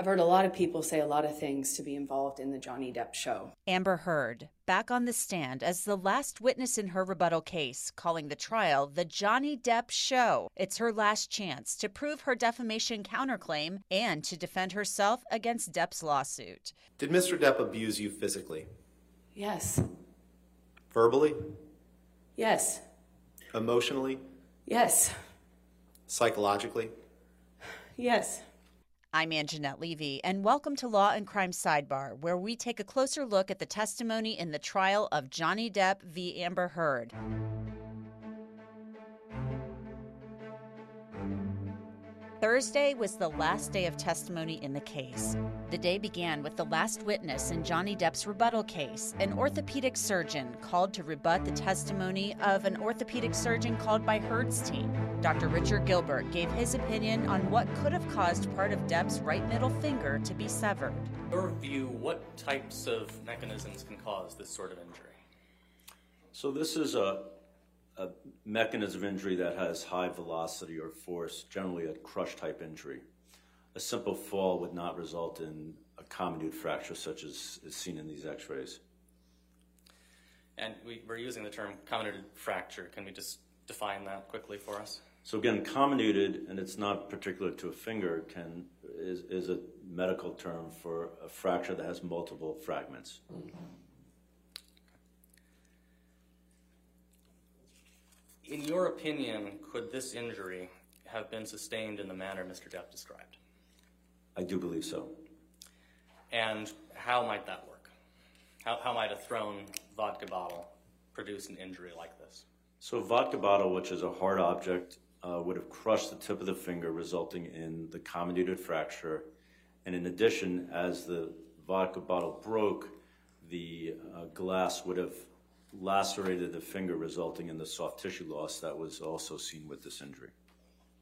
I've heard a lot of people say a lot of things to be involved in the Johnny Depp show. Amber Heard, back on the stand as the last witness in her rebuttal case, calling the trial the Johnny Depp show. It's her last chance to prove her defamation counterclaim and to defend herself against Depp's lawsuit. Did Mr. Depp abuse you physically? Yes. Verbally? Yes. Emotionally? Yes. Psychologically? Yes. I'm Angenette Levy, and welcome to Law and Crime Sidebar, where we take a closer look at the testimony in the trial of Johnny Depp v. Amber Heard. Thursday was the last day of testimony in the case. The day began with the last witness in Johnny Depp's rebuttal case, an orthopedic surgeon called to rebut the testimony of an orthopedic surgeon called by Heard's team. Dr. Richard Gilbert gave his opinion on what could have caused part of Depp's right middle finger to be severed. In your view, what types of mechanisms can cause this sort of injury? So this is a, a mechanism of injury that has high velocity or force, generally a crush type injury. A simple fall would not result in a comminuted fracture such as is seen in these x-rays. And we, we're using the term comminuted fracture. Can we just define that quickly for us? So again, comminuted, and it's not particular to a finger, can is, is a medical term for a fracture that has multiple fragments. Mm-hmm. In your opinion, could this injury have been sustained in the manner Mr. Depp described? I do believe so. And how might that work? How, how might a thrown vodka bottle produce an injury like this? So a vodka bottle, which is a hard object, uh, would have crushed the tip of the finger, resulting in the comminuted fracture. And in addition, as the vodka bottle broke, the uh, glass would have lacerated the finger, resulting in the soft tissue loss that was also seen with this injury.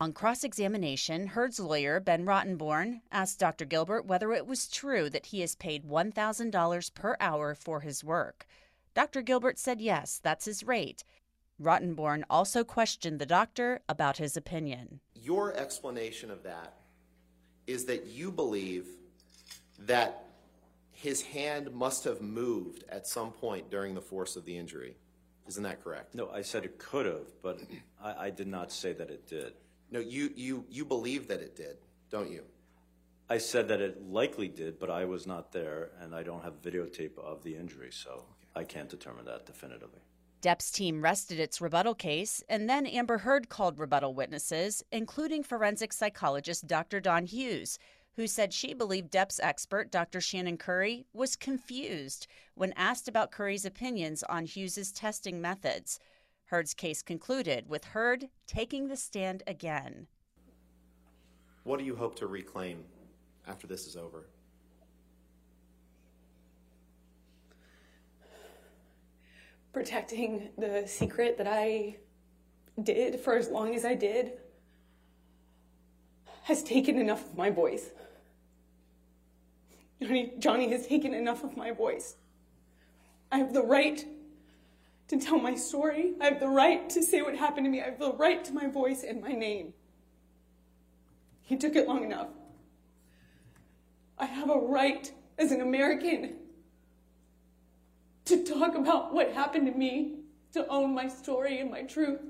On cross examination, Heard's lawyer, Ben Rottenborn, asked Dr. Gilbert whether it was true that he is paid $1,000 per hour for his work. Dr. Gilbert said yes, that's his rate. Rottenborn also questioned the doctor about his opinion. Your explanation of that is that you believe that his hand must have moved at some point during the force of the injury. Isn't that correct? No, I said it could have, but I, I did not say that it did. No, you, you, you believe that it did, don't you? I said that it likely did, but I was not there, and I don't have videotape of the injury, so I can't determine that definitively. Depp's team rested its rebuttal case, and then Amber Heard called rebuttal witnesses, including forensic psychologist Dr. Dawn Hughes, who said she believed Depp's expert, Dr. Shannon Curry, was confused when asked about Curry's opinions on Hughes's testing methods. Heard's case concluded with Heard taking the stand again. What do you hope to reclaim after this is over? Protecting the secret that I did for as long as I did has taken enough of my voice. Johnny, Johnny has taken enough of my voice. I have the right to tell my story. I have the right to say what happened to me. I have the right to my voice and my name. He took it long enough. I have a right as an American to talk about what happened to me, to own my story and my truth.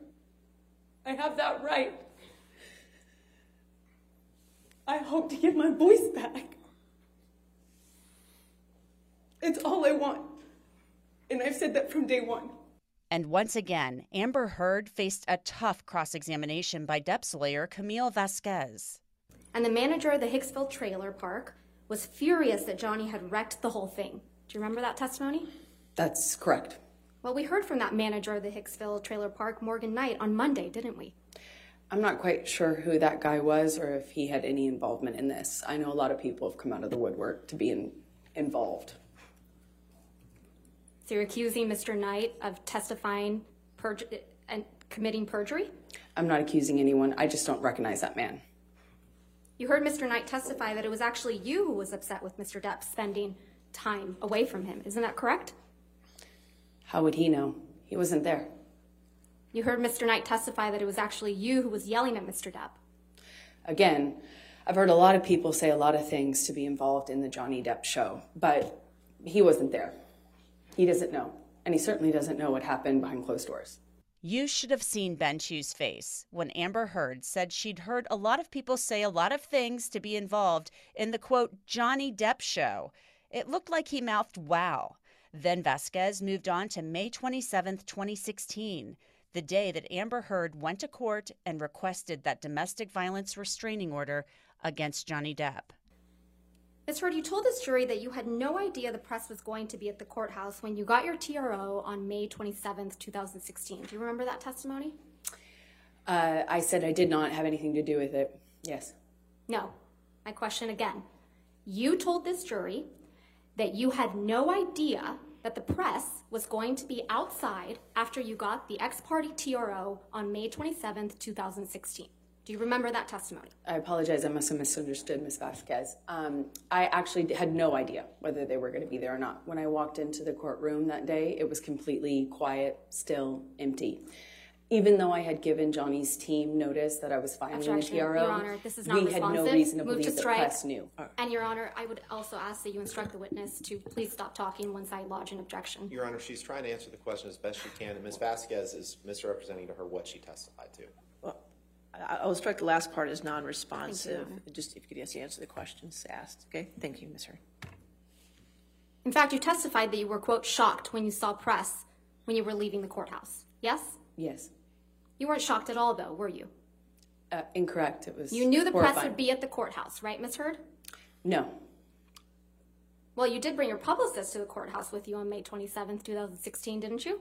I have that right. I hope to get my voice back. It's all I want. And I've said that from day one. And once again, Amber Heard faced a tough cross examination by Depp's lawyer, Camille Vasquez. And the manager of the Hicksville trailer park was furious that Johnny had wrecked the whole thing. Do you remember that testimony? That's correct. Well, we heard from that manager of the Hicksville trailer park, Morgan Knight, on Monday, didn't we? I'm not quite sure who that guy was or if he had any involvement in this. I know a lot of people have come out of the woodwork to be in, involved. So you're accusing Mr. Knight of testifying and committing perjury? I'm not accusing anyone. I just don't recognize that man. You heard Mr. Knight testify that it was actually you who was upset with Mr. Depp spending time away from him. Isn't that correct? How would he know? He wasn't there. You heard Mr. Knight testify that it was actually you who was yelling at Mr. Depp. Again, I've heard a lot of people say a lot of things to be involved in the Johnny Depp show, but he wasn't there. He doesn't know. And he certainly doesn't know what happened behind closed doors. You should have seen Ben Chew's face when Amber Heard said she'd heard a lot of people say a lot of things to be involved in the quote, Johnny Depp show. It looked like he mouthed, wow. Then Vasquez moved on to May 27, 2016, the day that Amber Heard went to court and requested that domestic violence restraining order against Johnny Depp. Ms. Heard, you told this jury that you had no idea the press was going to be at the courthouse when you got your TRO on May 27, 2016. Do you remember that testimony? Uh, I said I did not have anything to do with it. Yes. No. My question again. You told this jury that you had no idea that the press was going to be outside after you got the ex parte TRO on May 27, 2016. Do you remember that testimony? I apologize. I must have misunderstood Ms. Vasquez. Um, I actually had no idea whether they were going to be there or not. When I walked into the courtroom that day, it was completely quiet, still, empty. Even though I had given Johnny's team notice that I was filing the Objection. TRO, Your Honor, this is not we had no responsive. reason to Move to believe the strike. press knew. And Your Honor, I would also ask that you instruct the witness to please stop talking once I lodge an objection. Your Honor, she's trying to answer the question as best she can, and Ms. Vasquez is misrepresenting to her what she testified to. I- I'll strike the last part as non-responsive. Just if you could just answer the questions asked. Okay, thank you, Ms. Heard. In fact, you testified that you were, quote, shocked when you saw press when you were leaving the courthouse. Yes? Yes. You weren't shocked at all, though, were you? Uh, incorrect. It was. You knew the press horrifying. would be at the courthouse, right, Ms. Heard? No. Well, you did bring your publicist to the courthouse with you on May 27th, 2016, didn't you?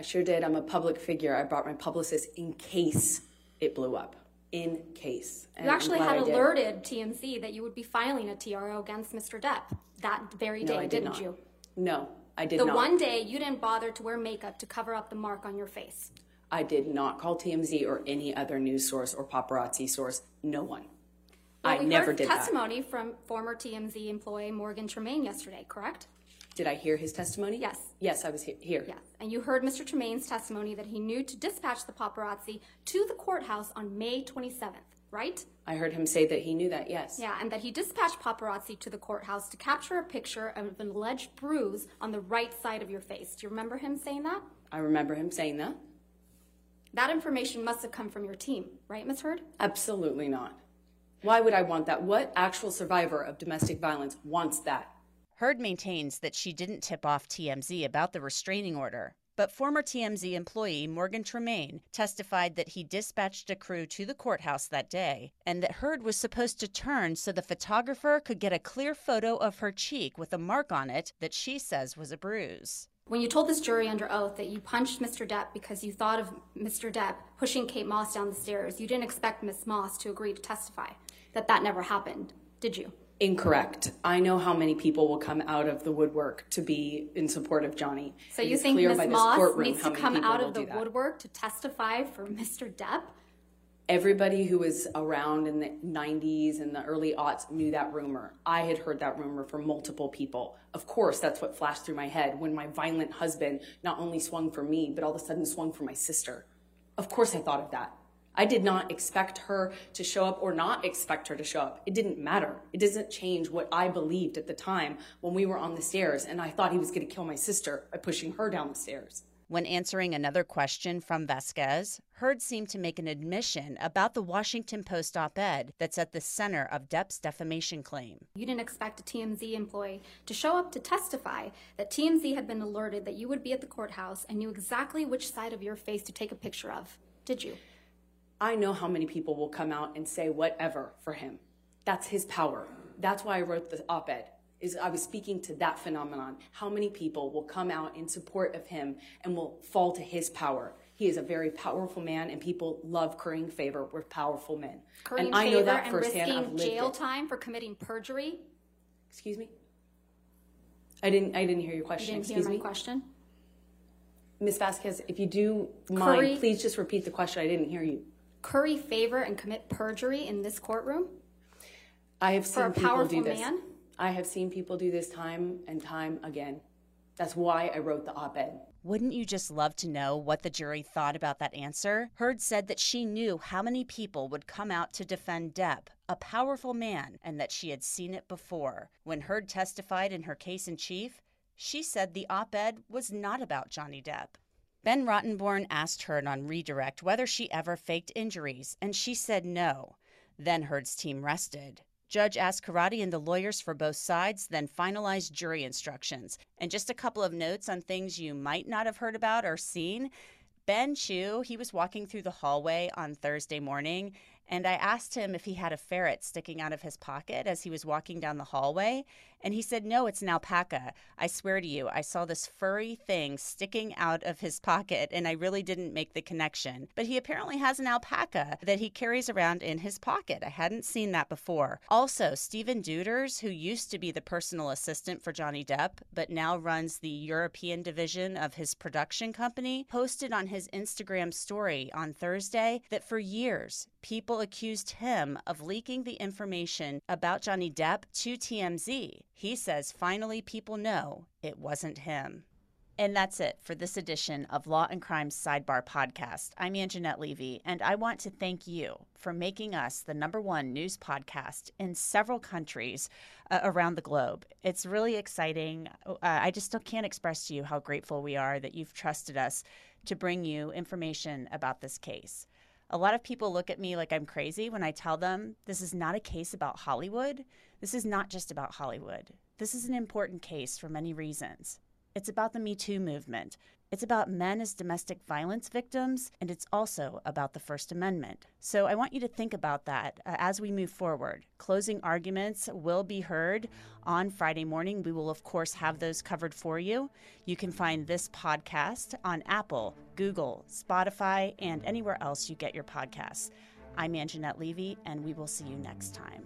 I sure did. I'm a public figure. I brought my publicist in case it blew up. In case. And You actually had alerted TMZ that you would be filing a TRO against Mr. Depp that very No, day, I did didn't not. you? No, I did the not. The one day you didn't bother to wear makeup to cover up the mark on your face. I did not call TMZ or any other news source or paparazzi source. No one. Well, I we never heard did that. testimony from former TMZ employee Morgan Tremaine yesterday, correct? Did I hear his testimony? Yes. Yes, I was he- here. Yes. And you heard Mr. Tremaine's testimony that he knew to dispatch the paparazzi to the courthouse on May 27th, right? I heard him say that he knew that, yes. Yeah, and that he dispatched paparazzi to the courthouse to capture a picture of an alleged bruise on the right side of your face. Do you remember him saying that? I remember him saying that. That information must have come from your team, right, Ms. Heard? Absolutely not. Why would I want that? What actual survivor of domestic violence wants that? Heard maintains that she didn't tip off TMZ about the restraining order, but former TMZ employee Morgan Tremaine testified that he dispatched a crew to the courthouse that day and that Heard was supposed to turn so the photographer could get a clear photo of her cheek with a mark on it that she says was a bruise. When you told this jury under oath that you punched Mr. Depp because you thought of Mr. Depp pushing Kate Moss down the stairs, you didn't expect Miss Moss to agree to testify. That that never happened, did you? Incorrect. I know how many people will come out of the woodwork to be in support of Johnny. So It you think Miss Moss needs to come out of the woodwork to testify for Mr. Depp? Everybody who was around in the 90s and the early aughts knew that rumor. I had heard that rumor from multiple people. Of course, that's what flashed through my head when my violent husband not only swung for me, but all of a sudden swung for my sister. Of course, I thought of that. I did not expect her to show up or not expect her to show up. It didn't matter. It doesn't change what I believed at the time when we were on the stairs and I thought he was going to kill my sister by pushing her down the stairs. When answering another question from Vasquez, Heard seemed to make an admission about the Washington Post op ed that's at the center of Depp's defamation claim. You didn't expect a TMZ employee to show up to testify that TMZ had been alerted that you would be at the courthouse and knew exactly which side of your face to take a picture of, did you? I know how many people will come out and say whatever for him. That's his power. That's why I wrote the op-ed. Is I was speaking to that phenomenon. How many people will come out in support of him and will fall to his power? He is a very powerful man, and people love currying favor with powerful men. Currying and I know favor that and firsthand. I've risking lived jail it. time for committing perjury? Excuse me. I didn't. I didn't hear your You question. didn't hear Excuse my me, question? Miss Vasquez. If you do mind, Curry- please just repeat the question. I didn't hear you. Curry favor and commit perjury in this courtroom? I have For seen a people do this. man? I have seen people do this time and time again. That's why I wrote the op-ed. Wouldn't you just love to know what the jury thought about that answer? Heard said that she knew how many people would come out to defend Depp, a powerful man, and that she had seen it before. When Heard testified in her case in chief, she said the op ed was not about Johnny Depp. Ben Rottenborn asked Heard on redirect whether she ever faked injuries, and she said no. Then Heard's team rested. Judge Azcarate and the lawyers for both sides, then finalized jury instructions. And just a couple of notes on things you might not have heard about or seen. Ben Chew, he was walking through the hallway on Thursday morning, and I asked him if he had a ferret sticking out of his pocket as he was walking down the hallway. And he said, No, it's an alpaca. I swear to you, I saw this furry thing sticking out of his pocket, and I really didn't make the connection. But he apparently has an alpaca that he carries around in his pocket. I hadn't seen that before. Also, Stephen Deuters, who used to be the personal assistant for Johnny Depp, but now runs the European division of his production company, posted on his Instagram story on Thursday that for years, people accused him of leaking the information about Johnny Depp to TMZ. He says finally people know it wasn't him. And that's it for this edition of Law and Crime Sidebar Podcast. I'm Angenette Levy, and I want to thank you for making us the number one news podcast in several countries uh, around the globe. It's really exciting. Uh, I just still can't express to you how grateful we are that you've trusted us to bring you information about this case. A lot of people look at me like I'm crazy when I tell them this is not a case about Hollywood. This is not just about Hollywood. This is an important case for many reasons. It's about the Me Too movement. It's about men as domestic violence victims, and it's also about the First Amendment. So I want you to think about that uh, as we move forward. Closing arguments will be heard on Friday morning. We will, of course, have those covered for you. You can find this podcast on Apple, Google, Spotify, and anywhere else you get your podcasts. I'm Angenette Levy, and we will see you next time.